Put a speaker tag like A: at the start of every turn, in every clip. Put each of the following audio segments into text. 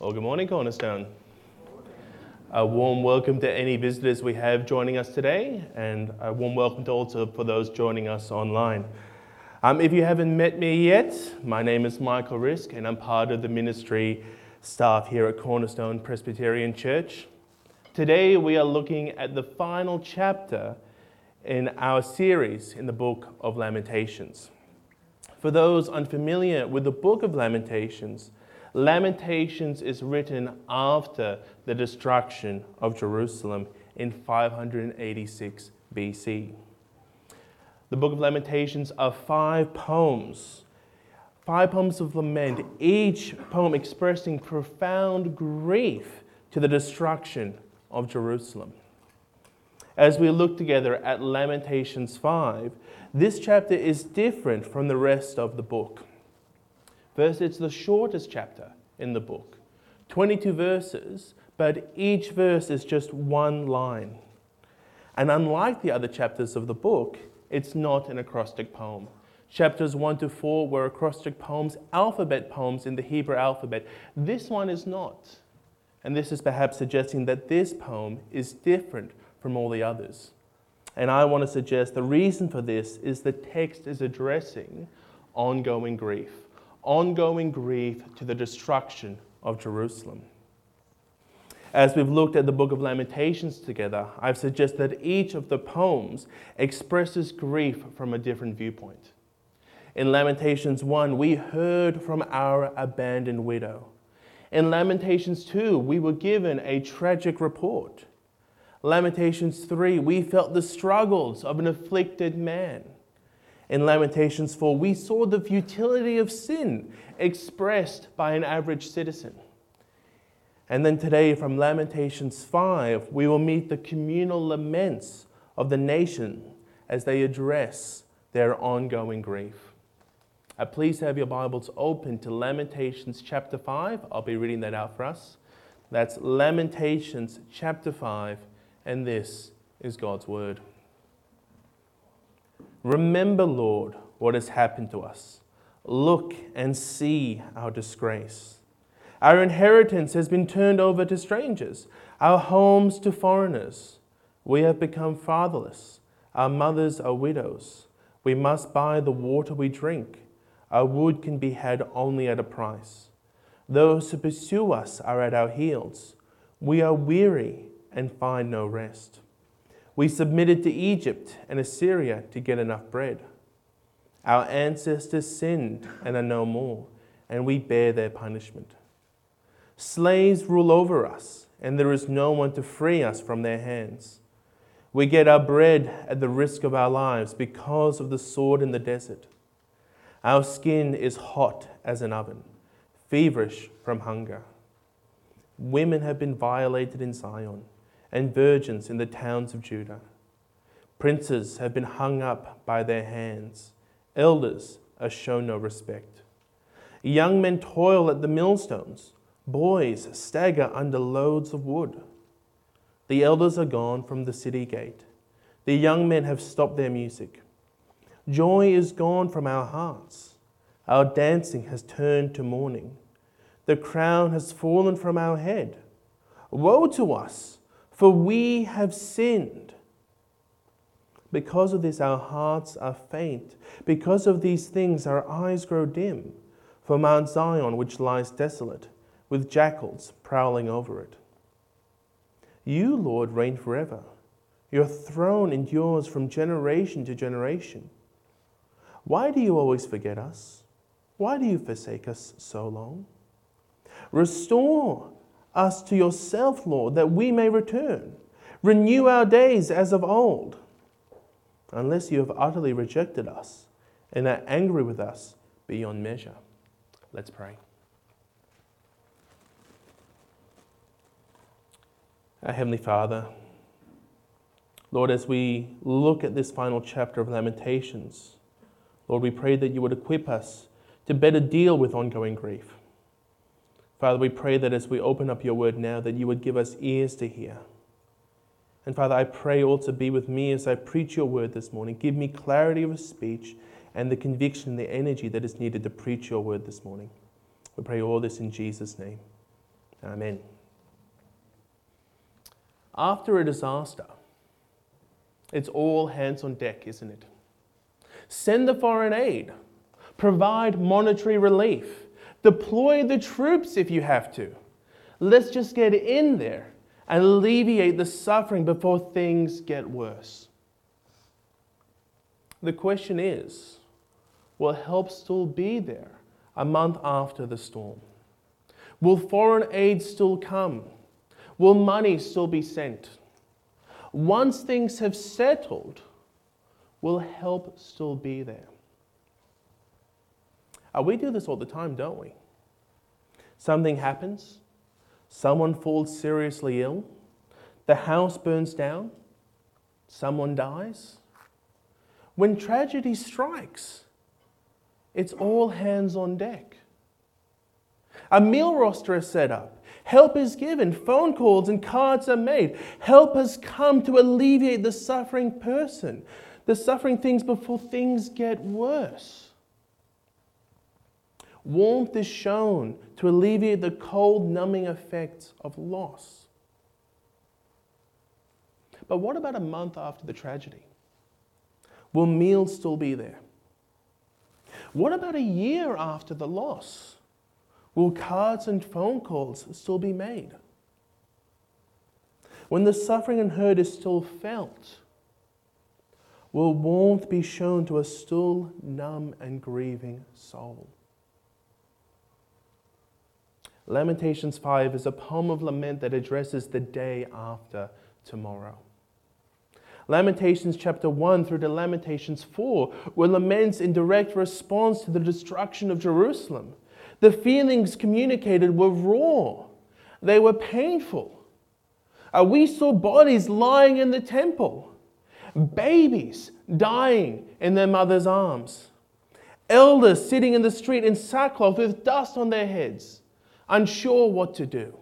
A: Well, good morning, Cornerstone. A warm welcome to any visitors we have joining us today, and a warm welcome to also for those joining us online. Um, if you haven't met me yet, my name is Michael Risk, and I'm part of the ministry staff here at Cornerstone Presbyterian Church. Today, we are looking at the final chapter in our series in the book of Lamentations. For those unfamiliar with the book of Lamentations, Lamentations is written after the destruction of Jerusalem in 586 BC. The book of Lamentations are five poems, five poems of lament, each poem expressing profound grief to the destruction of Jerusalem. As we look together at Lamentations 5, this chapter is different from the rest of the book. First, it's the shortest chapter in the book 22 verses, but each verse is just one line. And unlike the other chapters of the book, it's not an acrostic poem. Chapters 1 to 4 were acrostic poems, alphabet poems in the Hebrew alphabet. This one is not. And this is perhaps suggesting that this poem is different from all the others. And I want to suggest the reason for this is the text is addressing ongoing grief ongoing grief to the destruction of Jerusalem. As we've looked at the book of Lamentations together, I've suggested that each of the poems expresses grief from a different viewpoint. In Lamentations 1, we heard from our abandoned widow. In Lamentations 2, we were given a tragic report. Lamentations 3, we felt the struggles of an afflicted man in Lamentations 4, we saw the futility of sin expressed by an average citizen. And then today, from Lamentations 5, we will meet the communal laments of the nation as they address their ongoing grief. Uh, please have your Bibles open to Lamentations chapter 5. I'll be reading that out for us. That's Lamentations chapter 5, and this is God's Word. Remember, Lord, what has happened to us. Look and see our disgrace. Our inheritance has been turned over to strangers, our homes to foreigners. We have become fatherless. Our mothers are widows. We must buy the water we drink. Our wood can be had only at a price. Those who pursue us are at our heels. We are weary and find no rest. We submitted to Egypt and Assyria to get enough bread. Our ancestors sinned and are no more, and we bear their punishment. Slaves rule over us, and there is no one to free us from their hands. We get our bread at the risk of our lives because of the sword in the desert. Our skin is hot as an oven, feverish from hunger. Women have been violated in Zion and virgins in the towns of Judah. Princes have been hung up by their hands, elders are shown no respect. Young men toil at the millstones, boys stagger under loads of wood. The elders are gone from the city gate, the young men have stopped their music. Joy is gone from our hearts, our dancing has turned to mourning. The crown has fallen from our head. Woe to us! For we have sinned. Because of this, our hearts are faint. Because of these things, our eyes grow dim. For Mount Zion, which lies desolate, with jackals prowling over it. You, Lord, reign forever. Your throne endures from generation to generation. Why do you always forget us? Why do you forsake us so long? Restore us to yourself, Lord, that we may return. Renew our days as of old. Unless you have utterly rejected us and are angry with us beyond measure. Let's pray. Our Heavenly Father, Lord, as we look at this final chapter of Lamentations, Lord, we pray that you would equip us to better deal with ongoing grief. Father, we pray that as we open up your word now, that you would give us ears to hear. And Father, I pray also be with me as I preach your word this morning. Give me clarity of speech and the conviction, the energy that is needed to preach your word this morning. We pray all this in Jesus' name. Amen. After a disaster, it's all hands on deck, isn't it? Send the foreign aid, provide monetary relief, deploy the troops if you have to. Let's just get in there and alleviate the suffering before things get worse. The question is will help still be there a month after the storm? Will foreign aid still come? Will money still be sent? Once things have settled, will help still be there? Uh, we do this all the time, don't we? Something happens, someone falls seriously ill, the house burns down, someone dies. When tragedy strikes, it's all hands on deck. A meal roster is set up. Help is given. Phone calls and cards are made. Help has come to alleviate the suffering person, the suffering things before things get worse. Warmth is shown to alleviate the cold, numbing effects of loss. But what about a month after the tragedy? Will meals still be there? What about a year after the loss? Will cards and phone calls still be made? When the suffering and hurt is still felt, will warmth be shown to a still numb and grieving soul? Lamentations 5 is a poem of lament that addresses the day after tomorrow. Lamentations chapter 1 through to Lamentations 4 were laments in direct response to the destruction of Jerusalem. The feelings communicated were raw, they were painful. Uh, we saw bodies lying in the temple, babies dying in their mother's arms, elders sitting in the street in sackcloth with dust on their heads, unsure what to do.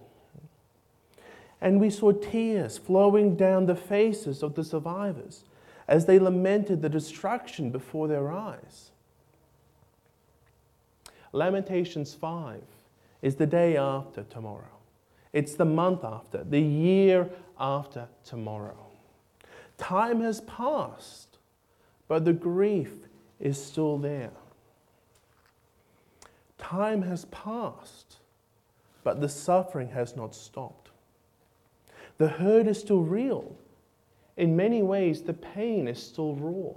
A: And we saw tears flowing down the faces of the survivors as they lamented the destruction before their eyes. Lamentations 5 is the day after tomorrow. It's the month after, the year after tomorrow. Time has passed, but the grief is still there. Time has passed, but the suffering has not stopped. The hurt is still real. In many ways, the pain is still raw.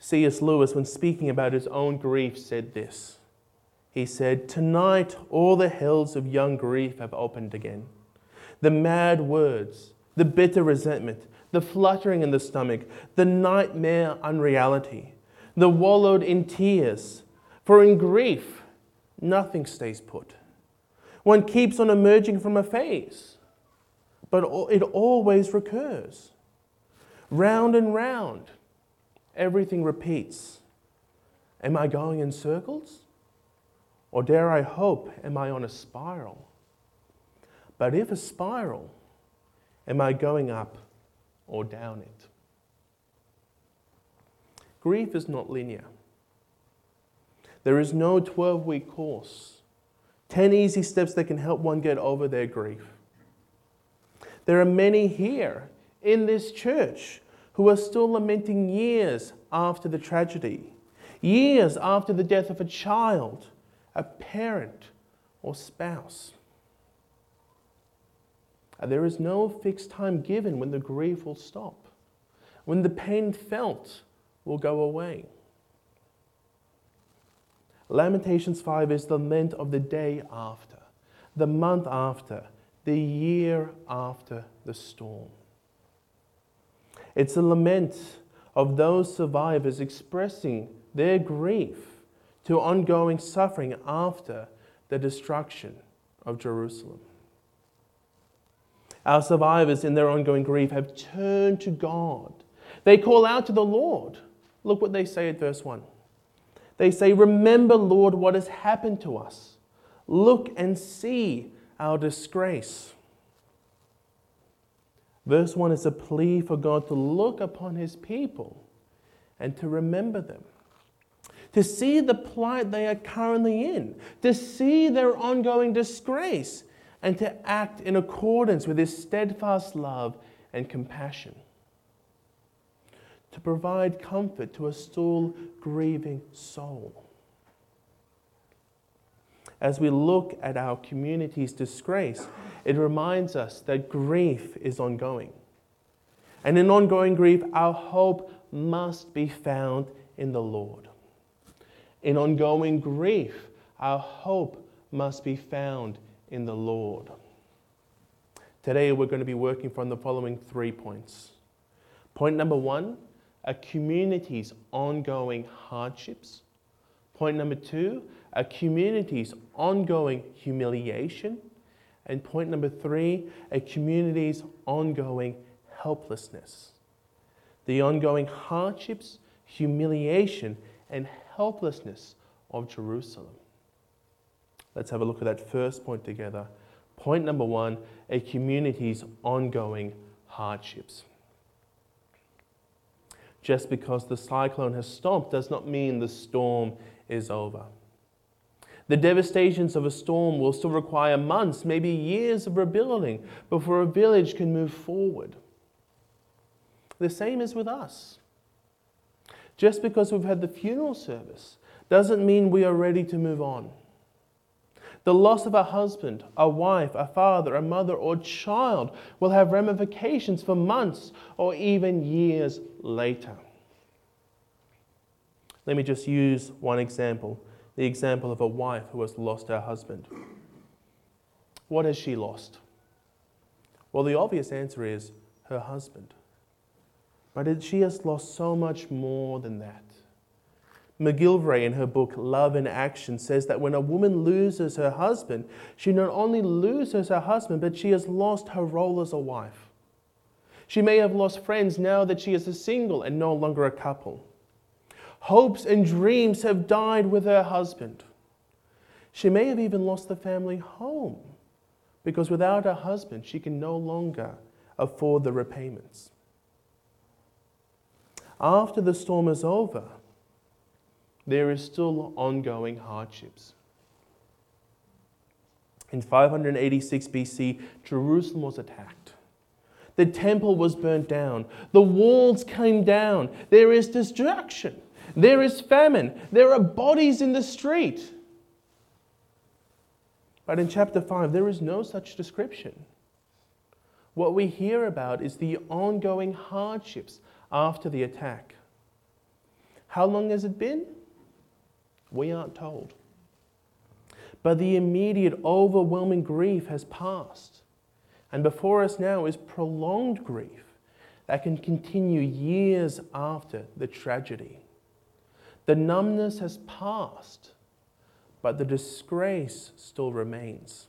A: C.S. Lewis, when speaking about his own grief, said this. He said, Tonight all the hells of young grief have opened again. The mad words, the bitter resentment, the fluttering in the stomach, the nightmare unreality, the wallowed in tears. For in grief, nothing stays put. One keeps on emerging from a phase, but it always recurs. Round and round, everything repeats. Am I going in circles? Or dare I hope, am I on a spiral? But if a spiral, am I going up or down it? Grief is not linear. There is no 12 week course, 10 easy steps that can help one get over their grief. There are many here in this church who are still lamenting years after the tragedy, years after the death of a child, a parent, or spouse. There is no fixed time given when the grief will stop, when the pain felt will go away. Lamentations 5 is the lament of the day after, the month after, the year after the storm. It's a lament of those survivors expressing their grief to ongoing suffering after the destruction of Jerusalem. Our survivors, in their ongoing grief, have turned to God. They call out to the Lord. Look what they say at verse 1. They say, Remember, Lord, what has happened to us. Look and see our disgrace. Verse 1 is a plea for God to look upon his people and to remember them, to see the plight they are currently in, to see their ongoing disgrace, and to act in accordance with His steadfast love and compassion. To provide comfort to a still grieving soul. As we look at our community's disgrace, it reminds us that grief is ongoing. And in ongoing grief, our hope must be found in the Lord. In ongoing grief, our hope must be found in the Lord. Today, we're going to be working from the following three points. Point number one a community's ongoing hardships. Point number two, a community's ongoing humiliation. And point number three, a community's ongoing helplessness. The ongoing hardships, humiliation, and helplessness of Jerusalem. Let's have a look at that first point together. Point number one a community's ongoing hardships. Just because the cyclone has stopped does not mean the storm is over. The devastations of a storm will still require months, maybe years of rebuilding before a village can move forward. The same is with us. Just because we've had the funeral service doesn't mean we are ready to move on. The loss of a husband, a wife, a father, a mother, or child will have ramifications for months or even years later. Let me just use one example the example of a wife who has lost her husband. What has she lost? Well, the obvious answer is her husband. But she has lost so much more than that. McGillivray, in her book Love in Action, says that when a woman loses her husband, she not only loses her husband, but she has lost her role as a wife. She may have lost friends now that she is a single and no longer a couple. Hopes and dreams have died with her husband. She may have even lost the family home because without her husband, she can no longer afford the repayments. After the storm is over, there is still ongoing hardships. In 586 BC, Jerusalem was attacked. The temple was burnt down. The walls came down. There is destruction. There is famine. There are bodies in the street. But in chapter 5, there is no such description. What we hear about is the ongoing hardships after the attack. How long has it been? We aren't told. But the immediate, overwhelming grief has passed. And before us now is prolonged grief that can continue years after the tragedy. The numbness has passed, but the disgrace still remains.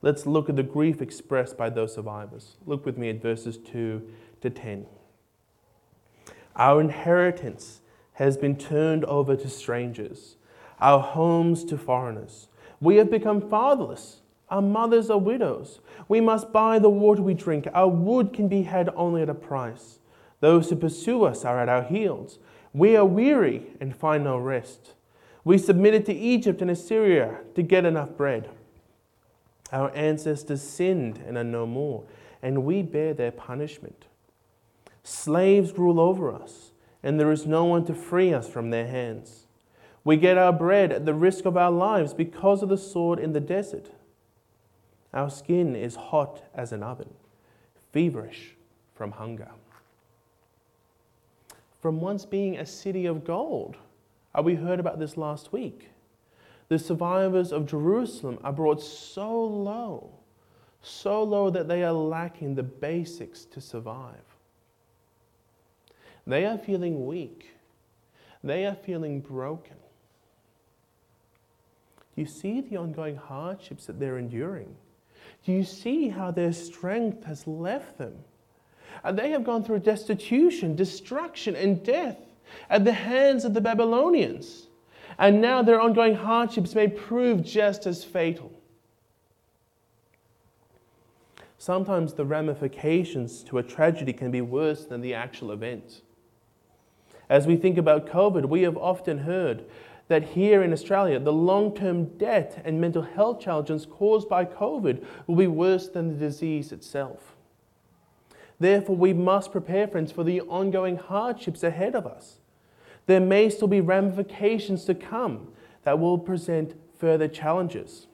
A: Let's look at the grief expressed by those survivors. Look with me at verses 2 to 10. Our inheritance has been turned over to strangers, our homes to foreigners. We have become fatherless. Our mothers are widows. We must buy the water we drink. Our wood can be had only at a price. Those who pursue us are at our heels. We are weary and find no rest. We submitted to Egypt and Assyria to get enough bread. Our ancestors sinned and are no more, and we bear their punishment. Slaves rule over us and there is no one to free us from their hands. We get our bread at the risk of our lives because of the sword in the desert. Our skin is hot as an oven, feverish from hunger. From once being a city of gold, uh, we heard about this last week. The survivors of Jerusalem are brought so low, so low that they are lacking the basics to survive. They are feeling weak. They are feeling broken. Do you see the ongoing hardships that they're enduring? Do you see how their strength has left them? And they have gone through destitution, destruction, and death at the hands of the Babylonians. And now their ongoing hardships may prove just as fatal. Sometimes the ramifications to a tragedy can be worse than the actual event. As we think about COVID, we have often heard that here in Australia, the long term debt and mental health challenges caused by COVID will be worse than the disease itself. Therefore, we must prepare, friends, for the ongoing hardships ahead of us. There may still be ramifications to come that will present further challenges.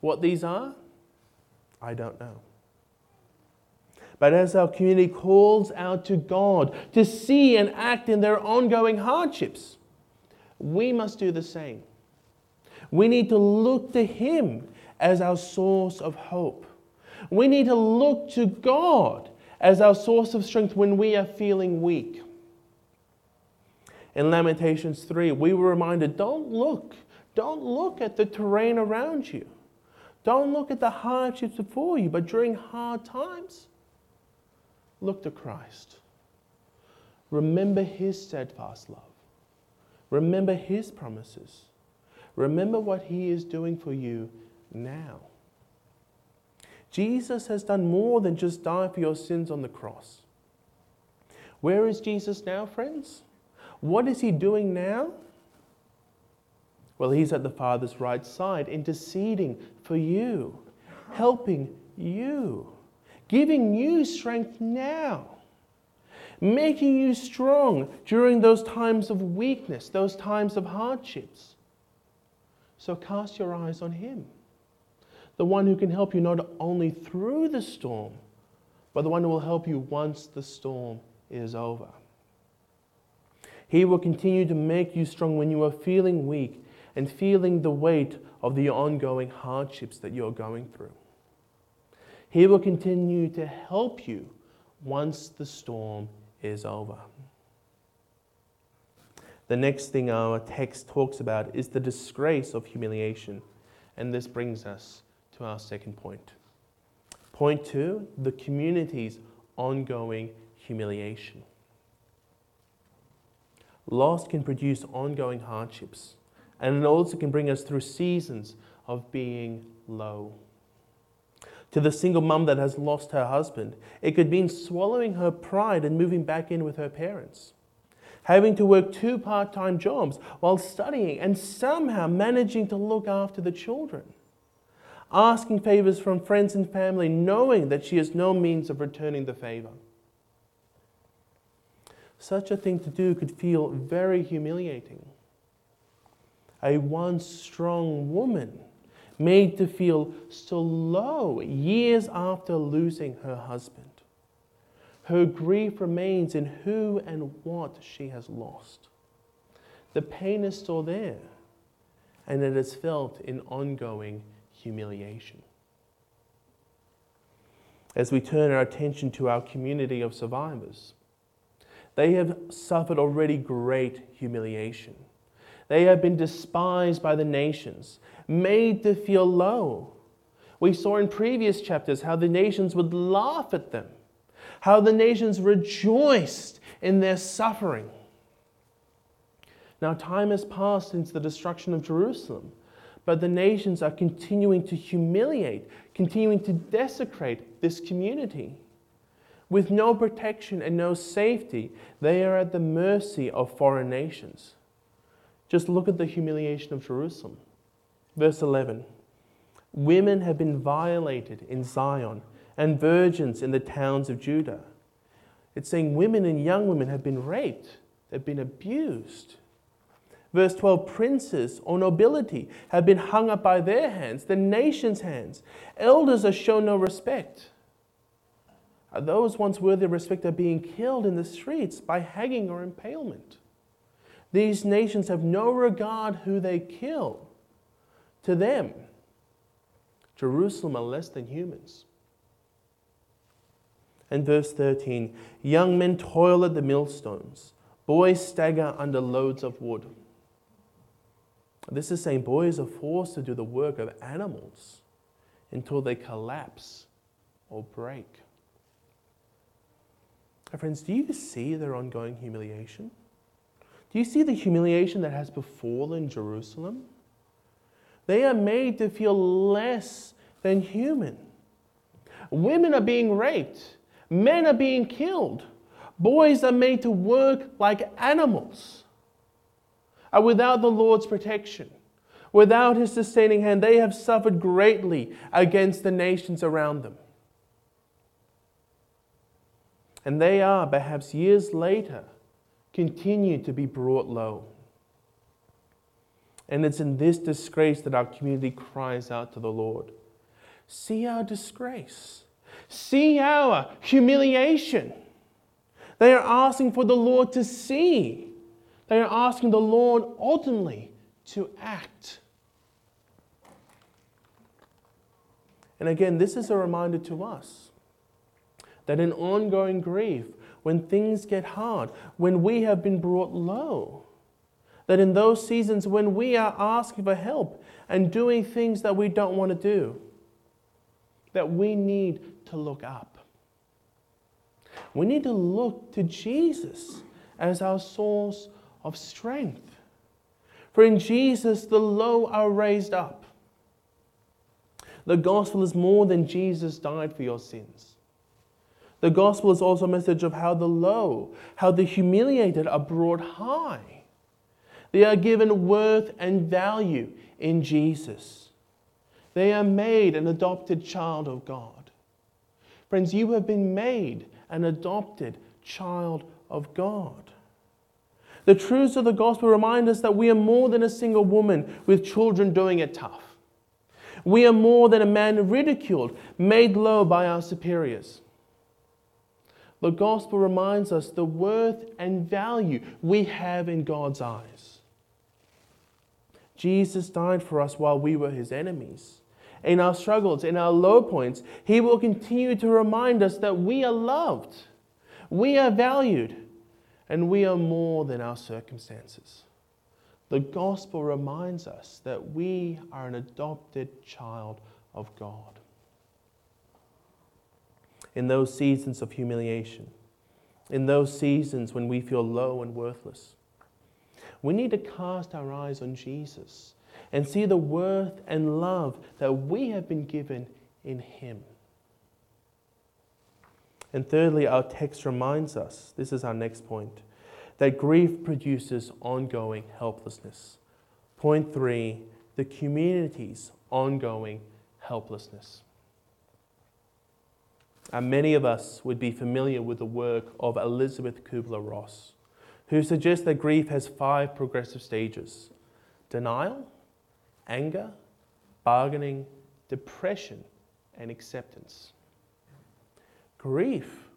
A: What these are, I don't know. But as our community calls out to God to see and act in their ongoing hardships, we must do the same. We need to look to Him as our source of hope. We need to look to God as our source of strength when we are feeling weak. In Lamentations 3, we were reminded don't look, don't look at the terrain around you. Don't look at the hardships before you, but during hard times, look to Christ. Remember his steadfast love. Remember his promises. Remember what he is doing for you now. Jesus has done more than just die for your sins on the cross. Where is Jesus now, friends? What is he doing now? Well, he's at the Father's right side, interceding for you, helping you, giving you strength now, making you strong during those times of weakness, those times of hardships. So cast your eyes on him the one who can help you not only through the storm, but the one who will help you once the storm is over. He will continue to make you strong when you are feeling weak and feeling the weight of the ongoing hardships that you're going through. He will continue to help you once the storm is over. The next thing our text talks about is the disgrace of humiliation. And this brings us to our second point. Point two the community's ongoing humiliation. Loss can produce ongoing hardships, and it also can bring us through seasons of being low. To the single mum that has lost her husband, it could mean swallowing her pride and moving back in with her parents. Having to work two part time jobs while studying and somehow managing to look after the children asking favors from friends and family, knowing that she has no means of returning the favor. Such a thing to do could feel very humiliating. A once strong woman made to feel so low years after losing her husband. Her grief remains in who and what she has lost. The pain is still there, and it is felt in ongoing humiliation. As we turn our attention to our community of survivors, they have suffered already great humiliation. They have been despised by the nations, made to feel low. We saw in previous chapters how the nations would laugh at them, how the nations rejoiced in their suffering. Now, time has passed since the destruction of Jerusalem, but the nations are continuing to humiliate, continuing to desecrate this community. With no protection and no safety, they are at the mercy of foreign nations. Just look at the humiliation of Jerusalem. Verse 11 Women have been violated in Zion, and virgins in the towns of Judah. It's saying women and young women have been raped, they've been abused. Verse 12 Princes or nobility have been hung up by their hands, the nation's hands. Elders are shown no respect. Those once worthy of respect are being killed in the streets by hanging or impalement. These nations have no regard who they kill. To them, Jerusalem are less than humans. And verse 13 Young men toil at the millstones, boys stagger under loads of wood. This is saying boys are forced to do the work of animals until they collapse or break. My friends, do you see their ongoing humiliation? Do you see the humiliation that has befallen Jerusalem? They are made to feel less than human. Women are being raped, men are being killed, Boys are made to work like animals. And without the Lord's protection, without his sustaining hand, they have suffered greatly against the nations around them. And they are, perhaps years later, continued to be brought low. And it's in this disgrace that our community cries out to the Lord. See our disgrace. See our humiliation. They are asking for the Lord to see. They are asking the Lord ultimately to act. And again, this is a reminder to us that in ongoing grief, when things get hard, when we have been brought low, that in those seasons when we are asking for help and doing things that we don't want to do, that we need to look up. We need to look to Jesus as our source of strength. For in Jesus, the low are raised up. The gospel is more than Jesus died for your sins. The gospel is also a message of how the low, how the humiliated are brought high. They are given worth and value in Jesus. They are made an adopted child of God. Friends, you have been made an adopted child of God. The truths of the gospel remind us that we are more than a single woman with children doing it tough. We are more than a man ridiculed, made low by our superiors. The gospel reminds us the worth and value we have in God's eyes. Jesus died for us while we were his enemies in our struggles, in our low points, He will continue to remind us that we are loved, we are valued, and we are more than our circumstances. The gospel reminds us that we are an adopted child of God. In those seasons of humiliation, in those seasons when we feel low and worthless, we need to cast our eyes on Jesus and see the worth and love that we have been given in Him. And thirdly, our text reminds us this is our next point that grief produces ongoing helplessness. Point three the community's ongoing helplessness. And many of us would be familiar with the work of Elisabeth Kubler Ross, who suggests that grief has five progressive stages denial, anger, bargaining, depression, and acceptance. Grief,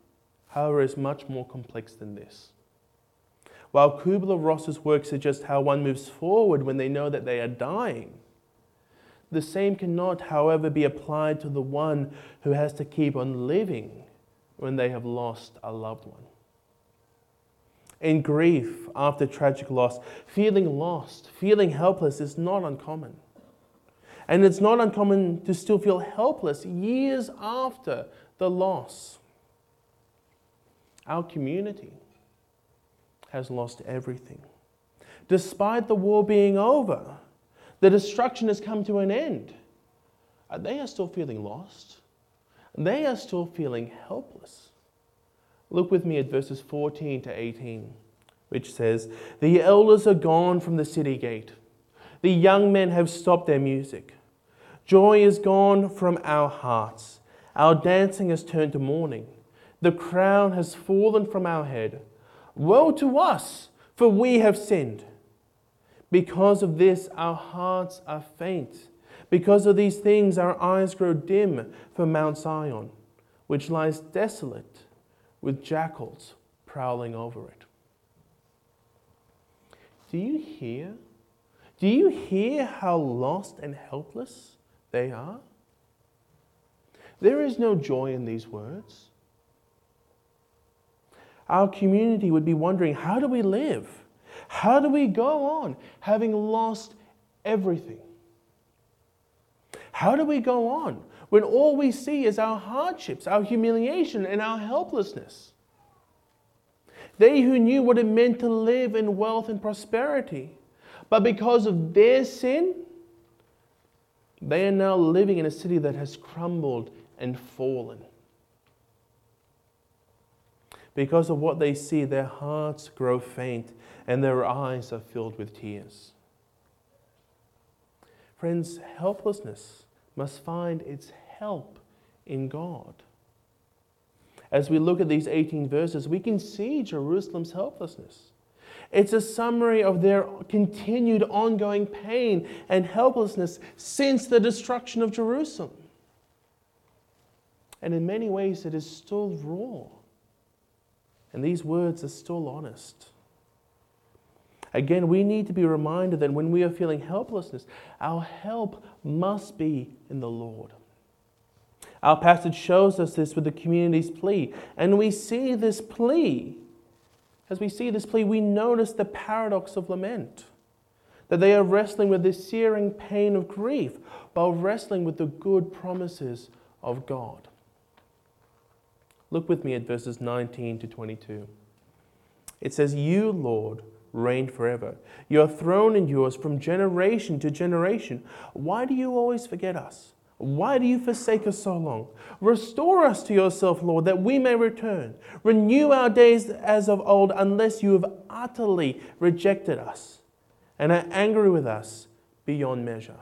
A: however, is much more complex than this. While Kubler Ross's work suggests how one moves forward when they know that they are dying, the same cannot, however, be applied to the one who has to keep on living when they have lost a loved one. In grief after tragic loss, feeling lost, feeling helpless is not uncommon. And it's not uncommon to still feel helpless years after the loss. Our community has lost everything. Despite the war being over, the destruction has come to an end. They are still feeling lost. They are still feeling helpless. Look with me at verses 14 to 18, which says, The elders are gone from the city gate. The young men have stopped their music. Joy is gone from our hearts. Our dancing has turned to mourning. The crown has fallen from our head. Woe to us, for we have sinned. Because of this, our hearts are faint. Because of these things, our eyes grow dim for Mount Zion, which lies desolate with jackals prowling over it. Do you hear? Do you hear how lost and helpless they are? There is no joy in these words. Our community would be wondering how do we live? How do we go on having lost everything? How do we go on when all we see is our hardships, our humiliation, and our helplessness. They who knew what it meant to live in wealth and prosperity, but because of their sin, they are now living in a city that has crumbled and fallen. Because of what they see, their hearts grow faint and their eyes are filled with tears. Friends, helplessness must find its help in God. As we look at these 18 verses, we can see Jerusalem's helplessness. It's a summary of their continued ongoing pain and helplessness since the destruction of Jerusalem. And in many ways, it is still raw. And these words are still honest. Again, we need to be reminded that when we are feeling helplessness, our help must be in the Lord. Our passage shows us this with the community's plea. And we see this plea. As we see this plea, we notice the paradox of lament. That they are wrestling with the searing pain of grief while wrestling with the good promises of God. Look with me at verses 19 to 22. It says, You, Lord, reign forever. Your throne endures from generation to generation. Why do you always forget us? Why do you forsake us so long? Restore us to yourself, Lord, that we may return. Renew our days as of old, unless you have utterly rejected us and are angry with us beyond measure.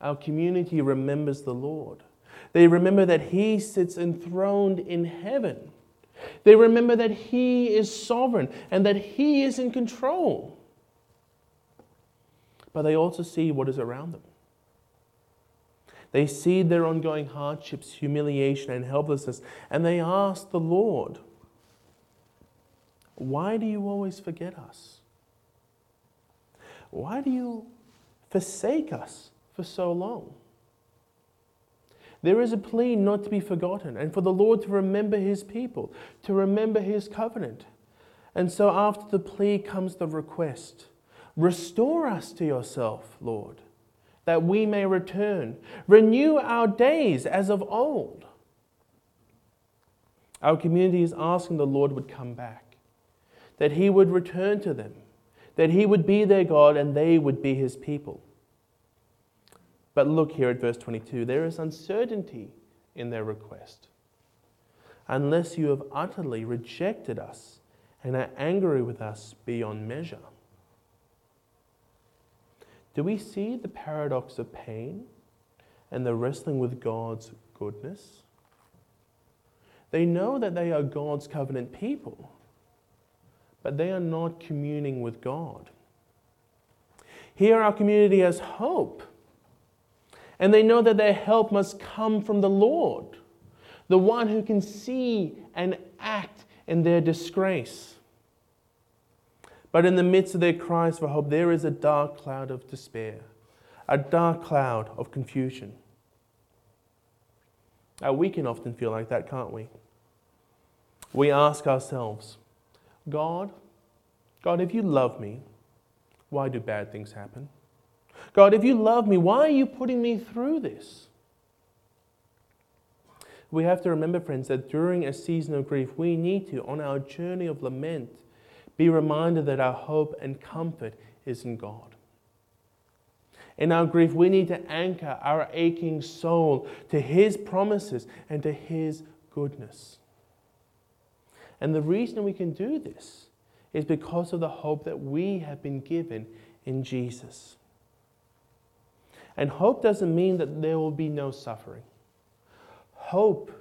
A: Our community remembers the Lord. They remember that He sits enthroned in heaven. They remember that He is sovereign and that He is in control. But they also see what is around them. They see their ongoing hardships, humiliation, and helplessness, and they ask the Lord, Why do you always forget us? Why do you forsake us for so long? There is a plea not to be forgotten and for the Lord to remember his people, to remember his covenant. And so after the plea comes the request Restore us to yourself, Lord that we may return. Renew our days as of old. Our community is asking the Lord would come back, that He would return to them, that He would be their God and they would be His people. But look here at verse 22 there is uncertainty in their request. Unless you have utterly rejected us and are angry with us beyond measure. Do we see the paradox of pain and the wrestling with God's goodness? They know that they are God's covenant people, but they are not communing with God. Here, our community has hope, and they know that their help must come from the Lord, the one who can see and act in their disgrace. But in the midst of their cries for hope, there is a dark cloud of despair, a dark cloud of confusion. Now, we can often feel like that, can't we? We ask ourselves, God, God, if you love me, why do bad things happen? God, if you love me, why are you putting me through this? We have to remember, friends, that during a season of grief, we need to, on our journey of lament, be reminded that our hope and comfort is in God. In our grief, we need to anchor our aching soul to His promises and to His goodness. And the reason we can do this is because of the hope that we have been given in Jesus. And hope doesn't mean that there will be no suffering. Hope,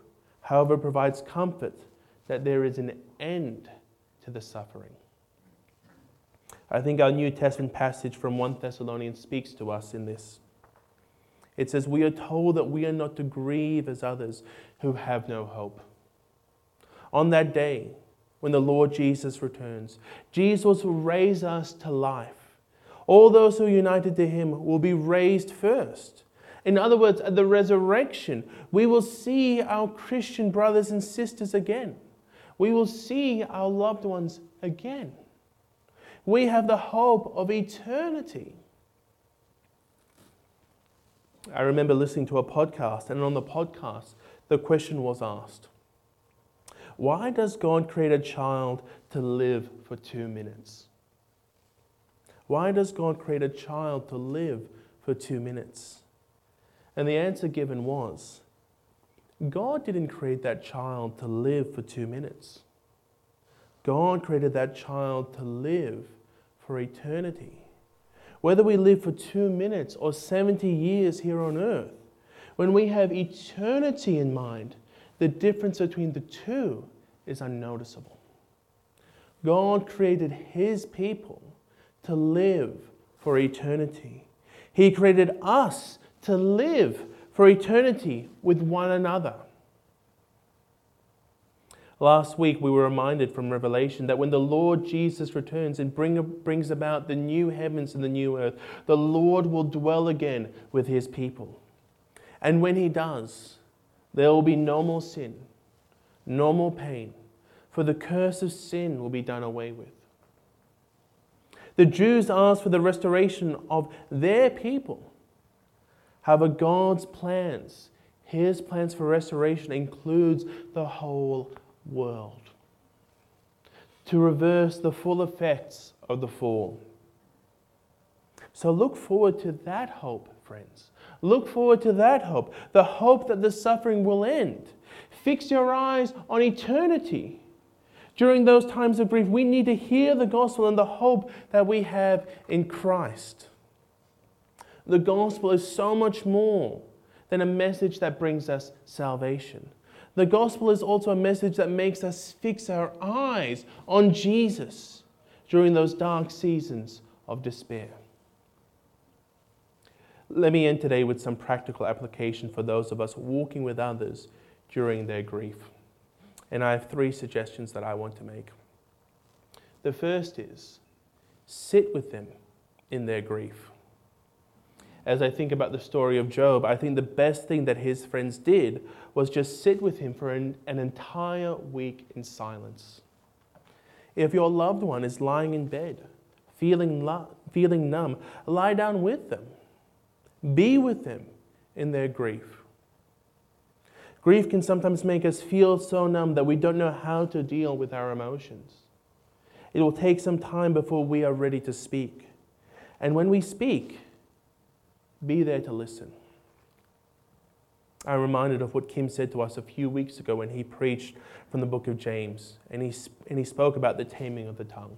A: however, provides comfort that there is an end to the suffering. I think our New Testament passage from 1 Thessalonians speaks to us in this. It says, We are told that we are not to grieve as others who have no hope. On that day, when the Lord Jesus returns, Jesus will raise us to life. All those who are united to him will be raised first. In other words, at the resurrection, we will see our Christian brothers and sisters again. We will see our loved ones again. We have the hope of eternity. I remember listening to a podcast, and on the podcast, the question was asked Why does God create a child to live for two minutes? Why does God create a child to live for two minutes? And the answer given was God didn't create that child to live for two minutes. God created that child to live for eternity. Whether we live for two minutes or 70 years here on earth, when we have eternity in mind, the difference between the two is unnoticeable. God created His people to live for eternity. He created us to live for eternity with one another. Last week, we were reminded from Revelation that when the Lord Jesus returns and bring, brings about the new heavens and the new earth, the Lord will dwell again with his people. And when he does, there will be no more sin, no more pain, for the curse of sin will be done away with. The Jews asked for the restoration of their people. However, God's plans, his plans for restoration, includes the whole world. To reverse the full effects of the fall. So look forward to that hope, friends. Look forward to that hope, the hope that the suffering will end. Fix your eyes on eternity. During those times of grief, we need to hear the gospel and the hope that we have in Christ. The gospel is so much more than a message that brings us salvation. The gospel is also a message that makes us fix our eyes on Jesus during those dark seasons of despair. Let me end today with some practical application for those of us walking with others during their grief. And I have three suggestions that I want to make. The first is sit with them in their grief. As I think about the story of Job, I think the best thing that his friends did was just sit with him for an, an entire week in silence. If your loved one is lying in bed, feeling, lo- feeling numb, lie down with them. Be with them in their grief. Grief can sometimes make us feel so numb that we don't know how to deal with our emotions. It will take some time before we are ready to speak. And when we speak, be there to listen. I'm reminded of what Kim said to us a few weeks ago when he preached from the book of James, and he, and he spoke about the taming of the tongue.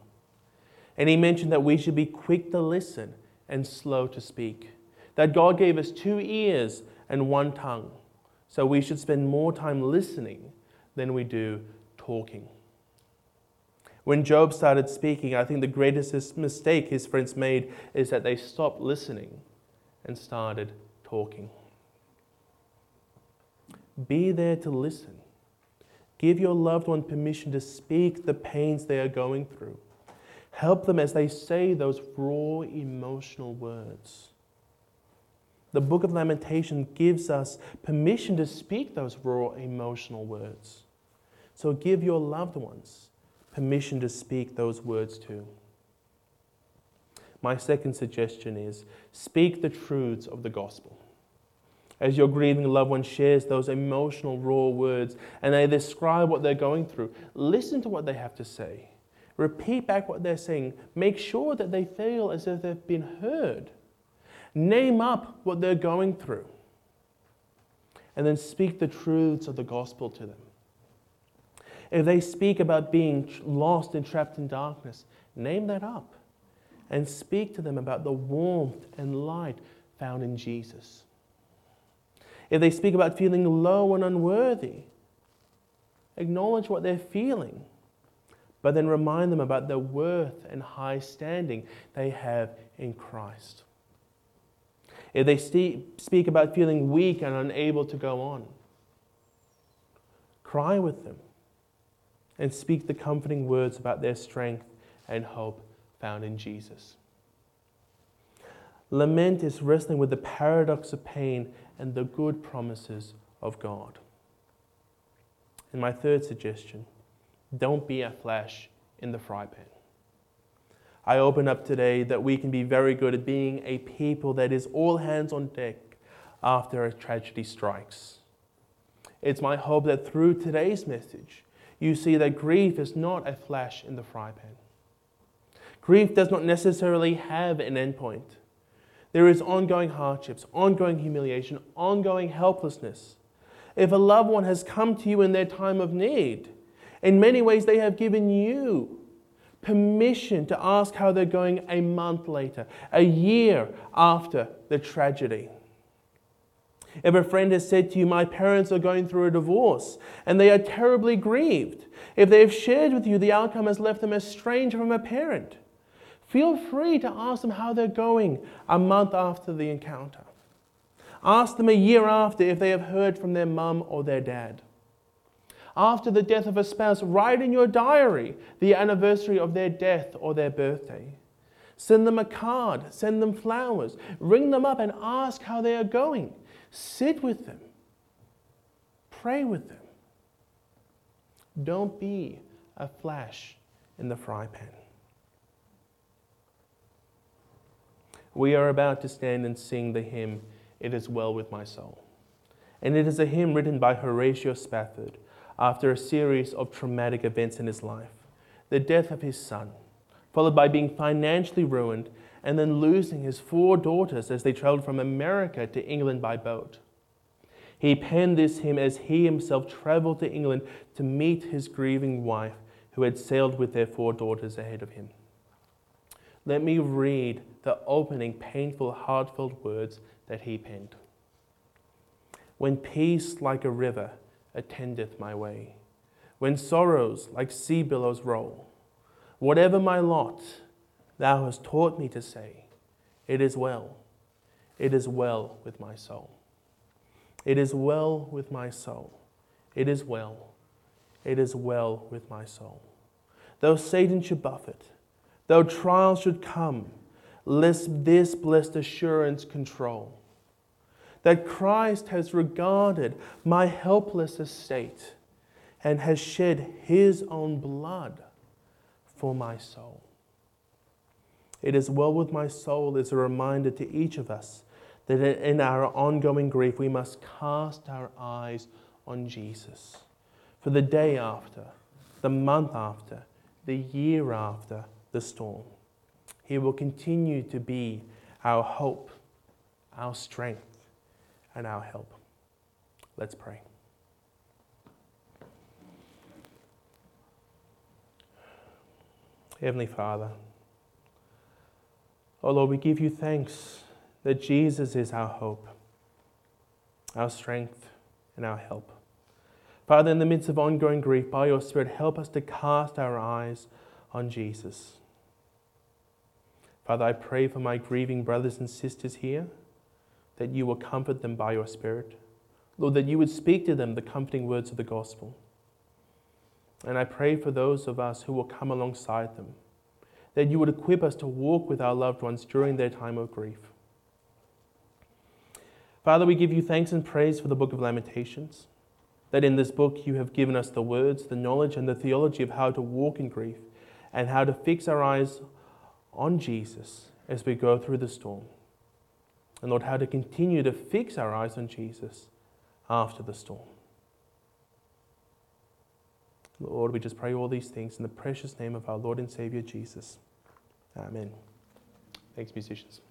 A: And he mentioned that we should be quick to listen and slow to speak. That God gave us two ears and one tongue so we should spend more time listening than we do talking. When Job started speaking, I think the greatest mistake his friends made is that they stopped listening and started talking. Be there to listen. Give your loved one permission to speak the pains they are going through. Help them as they say those raw emotional words. The book of Lamentation gives us permission to speak those raw emotional words. So give your loved ones permission to speak those words too. My second suggestion is speak the truths of the gospel. As your grieving loved one shares those emotional, raw words and they describe what they're going through, listen to what they have to say. Repeat back what they're saying. Make sure that they feel as if they've been heard. Name up what they're going through. And then speak the truths of the gospel to them. If they speak about being lost and trapped in darkness, name that up and speak to them about the warmth and light found in Jesus. If they speak about feeling low and unworthy, acknowledge what they're feeling, but then remind them about the worth and high standing they have in Christ. If they speak about feeling weak and unable to go on, cry with them and speak the comforting words about their strength and hope found in Jesus. Lament is wrestling with the paradox of pain and the good promises of God. And my third suggestion don't be a flash in the fry pan. I open up today that we can be very good at being a people that is all hands on deck after a tragedy strikes. It's my hope that through today's message, you see that grief is not a flash in the fry pan. Grief does not necessarily have an endpoint. There is ongoing hardships, ongoing humiliation, ongoing helplessness. If a loved one has come to you in their time of need, in many ways they have given you permission to ask how they're going a month later, a year after the tragedy. If a friend has said to you, My parents are going through a divorce and they are terribly grieved, if they have shared with you the outcome has left them estranged from a parent, feel free to ask them how they're going a month after the encounter. Ask them a year after if they have heard from their mum or their dad. After the death of a spouse, write in your diary the anniversary of their death or their birthday. Send them a card, send them flowers, ring them up and ask how they are going. Sit with them, pray with them. Don't be a flash in the fry pan. We are about to stand and sing the hymn, It Is Well With My Soul. And it is a hymn written by Horatio Spafford after a series of traumatic events in his life the death of his son, followed by being financially ruined and then losing his four daughters as they traveled from America to England by boat. He penned this hymn as he himself traveled to England to meet his grieving wife, who had sailed with their four daughters ahead of him. Let me read the opening, painful, heartfelt words that he penned. When peace like a river attendeth my way, when sorrows like sea billows roll, whatever my lot, thou hast taught me to say, It is well, it is well with my soul. It is well with my soul. It is well, it is well with my soul. Though Satan should buffet, though trials should come, lest this blessed assurance control that Christ has regarded my helpless estate and has shed his own blood for my soul. It is well with my soul is a reminder to each of us that in our ongoing grief we must cast our eyes on Jesus. For the day after, the month after, the year after the storm, He will continue to be our hope, our strength, and our help. Let's pray. Heavenly Father, oh Lord, we give you thanks that Jesus is our hope, our strength, and our help. Father, in the midst of ongoing grief, by your Spirit, help us to cast our eyes on Jesus. Father, I pray for my grieving brothers and sisters here that you will comfort them by your Spirit. Lord, that you would speak to them the comforting words of the gospel. And I pray for those of us who will come alongside them, that you would equip us to walk with our loved ones during their time of grief. Father, we give you thanks and praise for the book of Lamentations, that in this book you have given us the words, the knowledge, and the theology of how to walk in grief and how to fix our eyes on Jesus as we go through the storm. And Lord, how to continue to fix our eyes on Jesus after the storm. Lord, we just pray all these things in the precious name of our Lord and Savior Jesus. Amen. Thanks, musicians.